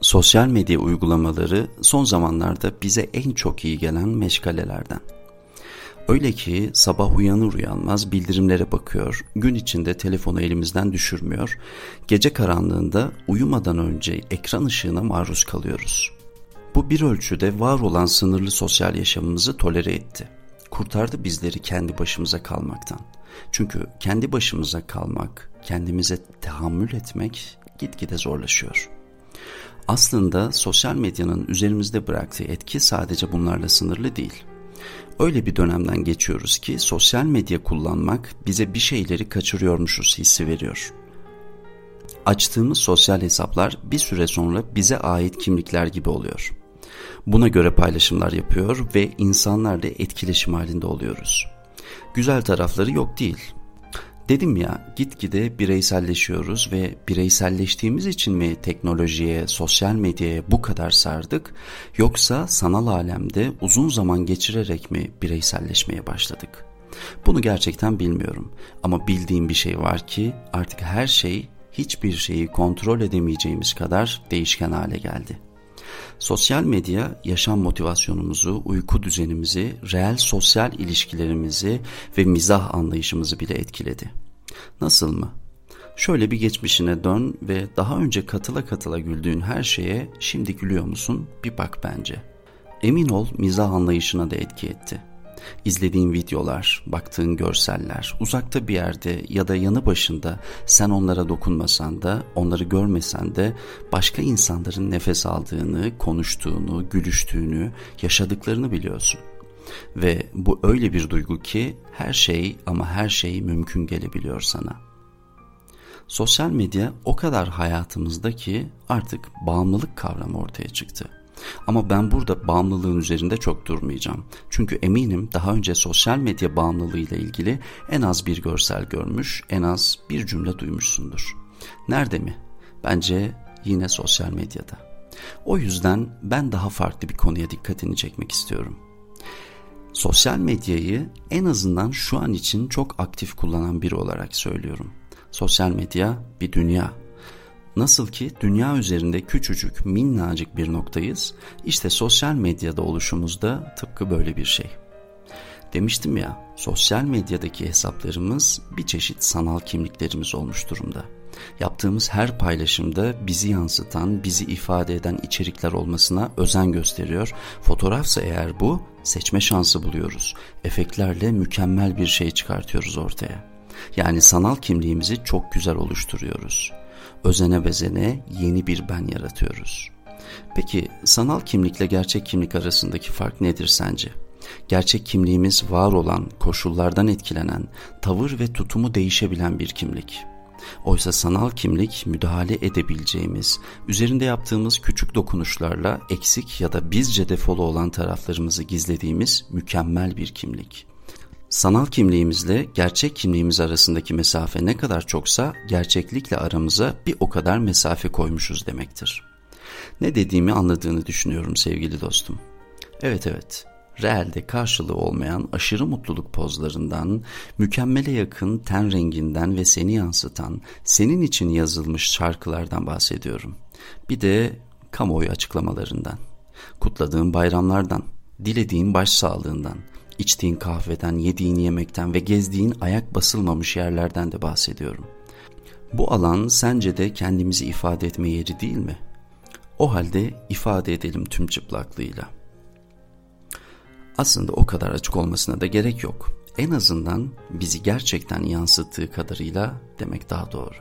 Sosyal medya uygulamaları son zamanlarda bize en çok iyi gelen meşgalelerden. Öyle ki sabah uyanır uyanmaz bildirimlere bakıyor, gün içinde telefonu elimizden düşürmüyor, gece karanlığında uyumadan önce ekran ışığına maruz kalıyoruz. Bu bir ölçüde var olan sınırlı sosyal yaşamımızı tolere etti. Kurtardı bizleri kendi başımıza kalmaktan. Çünkü kendi başımıza kalmak, kendimize tahammül etmek gitgide zorlaşıyor. Aslında sosyal medyanın üzerimizde bıraktığı etki sadece bunlarla sınırlı değil. Öyle bir dönemden geçiyoruz ki sosyal medya kullanmak bize bir şeyleri kaçırıyormuşuz hissi veriyor. Açtığımız sosyal hesaplar bir süre sonra bize ait kimlikler gibi oluyor. Buna göre paylaşımlar yapıyor ve insanlarla etkileşim halinde oluyoruz. Güzel tarafları yok değil. Dedim ya gitgide bireyselleşiyoruz ve bireyselleştiğimiz için mi teknolojiye, sosyal medyaya bu kadar sardık yoksa sanal alemde uzun zaman geçirerek mi bireyselleşmeye başladık? Bunu gerçekten bilmiyorum ama bildiğim bir şey var ki artık her şey hiçbir şeyi kontrol edemeyeceğimiz kadar değişken hale geldi. Sosyal medya yaşam motivasyonumuzu, uyku düzenimizi, reel sosyal ilişkilerimizi ve mizah anlayışımızı bile etkiledi. Nasıl mı? Şöyle bir geçmişine dön ve daha önce katıla katıla güldüğün her şeye şimdi gülüyor musun? Bir bak bence. Emin ol mizah anlayışına da etki etti. İzlediğin videolar, baktığın görseller, uzakta bir yerde ya da yanı başında sen onlara dokunmasan da, onları görmesen de başka insanların nefes aldığını, konuştuğunu, gülüştüğünü, yaşadıklarını biliyorsun. Ve bu öyle bir duygu ki her şey ama her şey mümkün gelebiliyor sana. Sosyal medya o kadar hayatımızda ki artık bağımlılık kavramı ortaya çıktı. Ama ben burada bağımlılığın üzerinde çok durmayacağım. Çünkü eminim daha önce sosyal medya bağımlılığıyla ilgili en az bir görsel görmüş, en az bir cümle duymuşsundur. Nerede mi? Bence yine sosyal medyada. O yüzden ben daha farklı bir konuya dikkatini çekmek istiyorum. Sosyal medyayı en azından şu an için çok aktif kullanan biri olarak söylüyorum. Sosyal medya bir dünya Nasıl ki dünya üzerinde küçücük minnacık bir noktayız, işte sosyal medyada oluşumuz da tıpkı böyle bir şey. Demiştim ya, sosyal medyadaki hesaplarımız bir çeşit sanal kimliklerimiz olmuş durumda. Yaptığımız her paylaşımda bizi yansıtan, bizi ifade eden içerikler olmasına özen gösteriyor. Fotoğrafsa eğer bu, seçme şansı buluyoruz. Efektlerle mükemmel bir şey çıkartıyoruz ortaya. Yani sanal kimliğimizi çok güzel oluşturuyoruz özene bezene yeni bir ben yaratıyoruz. Peki sanal kimlikle gerçek kimlik arasındaki fark nedir sence? Gerçek kimliğimiz var olan, koşullardan etkilenen, tavır ve tutumu değişebilen bir kimlik. Oysa sanal kimlik müdahale edebileceğimiz, üzerinde yaptığımız küçük dokunuşlarla eksik ya da bizce defolu olan taraflarımızı gizlediğimiz mükemmel bir kimlik. Sanal kimliğimizle gerçek kimliğimiz arasındaki mesafe ne kadar çoksa gerçeklikle aramıza bir o kadar mesafe koymuşuz demektir. Ne dediğimi anladığını düşünüyorum sevgili dostum. Evet evet, reelde karşılığı olmayan aşırı mutluluk pozlarından, mükemmele yakın ten renginden ve seni yansıtan, senin için yazılmış şarkılardan bahsediyorum. Bir de kamuoyu açıklamalarından, kutladığın bayramlardan, dilediğin başsağlığından, içtiğin kahveden, yediğin yemekten ve gezdiğin ayak basılmamış yerlerden de bahsediyorum. Bu alan sence de kendimizi ifade etme yeri değil mi? O halde ifade edelim tüm çıplaklığıyla. Aslında o kadar açık olmasına da gerek yok. En azından bizi gerçekten yansıttığı kadarıyla demek daha doğru.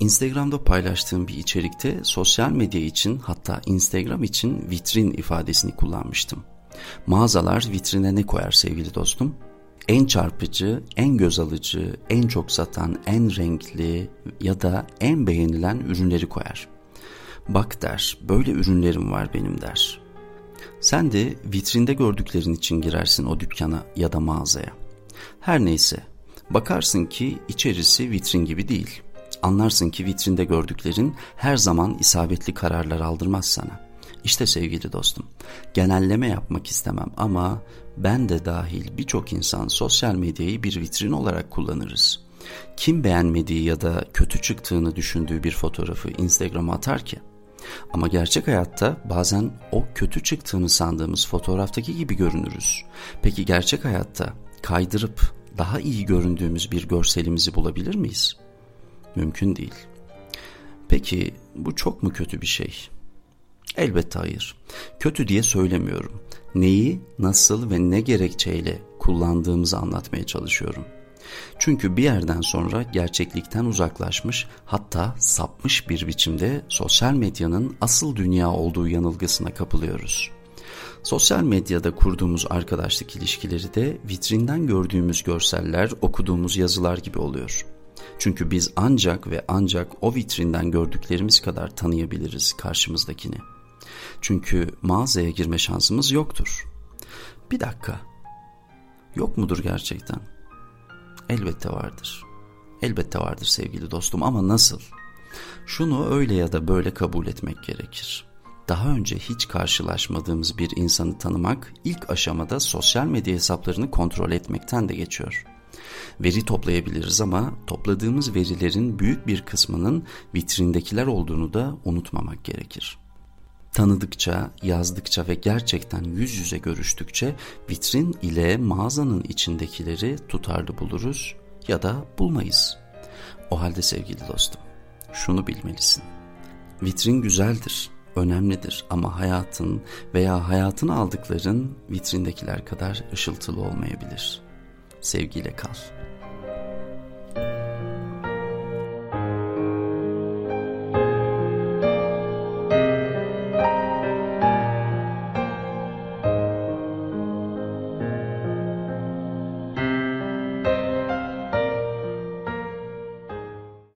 Instagram'da paylaştığım bir içerikte sosyal medya için hatta Instagram için vitrin ifadesini kullanmıştım. Mağazalar vitrine ne koyar sevgili dostum? en çarpıcı, en göz alıcı, en çok satan, en renkli ya da en beğenilen ürünleri koyar. Bak der, böyle ürünlerim var benim der. Sen de vitrinde gördüklerin için girersin o dükkana ya da mağazaya. Her neyse, bakarsın ki içerisi vitrin gibi değil. Anlarsın ki vitrinde gördüklerin her zaman isabetli kararlar aldırmaz sana. İşte sevgili dostum, genelleme yapmak istemem ama ben de dahil birçok insan sosyal medyayı bir vitrin olarak kullanırız. Kim beğenmediği ya da kötü çıktığını düşündüğü bir fotoğrafı Instagram'a atar ki? Ama gerçek hayatta bazen o kötü çıktığını sandığımız fotoğraftaki gibi görünürüz. Peki gerçek hayatta kaydırıp daha iyi göründüğümüz bir görselimizi bulabilir miyiz? Mümkün değil. Peki bu çok mu kötü bir şey? Elbette hayır. Kötü diye söylemiyorum. Neyi, nasıl ve ne gerekçeyle kullandığımızı anlatmaya çalışıyorum. Çünkü bir yerden sonra gerçeklikten uzaklaşmış hatta sapmış bir biçimde sosyal medyanın asıl dünya olduğu yanılgısına kapılıyoruz. Sosyal medyada kurduğumuz arkadaşlık ilişkileri de vitrinden gördüğümüz görseller, okuduğumuz yazılar gibi oluyor. Çünkü biz ancak ve ancak o vitrinden gördüklerimiz kadar tanıyabiliriz karşımızdakini. Çünkü mağazaya girme şansımız yoktur. Bir dakika. Yok mudur gerçekten? Elbette vardır. Elbette vardır sevgili dostum ama nasıl? Şunu öyle ya da böyle kabul etmek gerekir. Daha önce hiç karşılaşmadığımız bir insanı tanımak ilk aşamada sosyal medya hesaplarını kontrol etmekten de geçiyor. Veri toplayabiliriz ama topladığımız verilerin büyük bir kısmının vitrindekiler olduğunu da unutmamak gerekir. Tanıdıkça, yazdıkça ve gerçekten yüz yüze görüştükçe vitrin ile mağazanın içindekileri tutarlı buluruz ya da bulmayız. O halde sevgili dostum, şunu bilmelisin. Vitrin güzeldir, önemlidir ama hayatın veya hayatını aldıkların vitrindekiler kadar ışıltılı olmayabilir. Sevgiyle kal.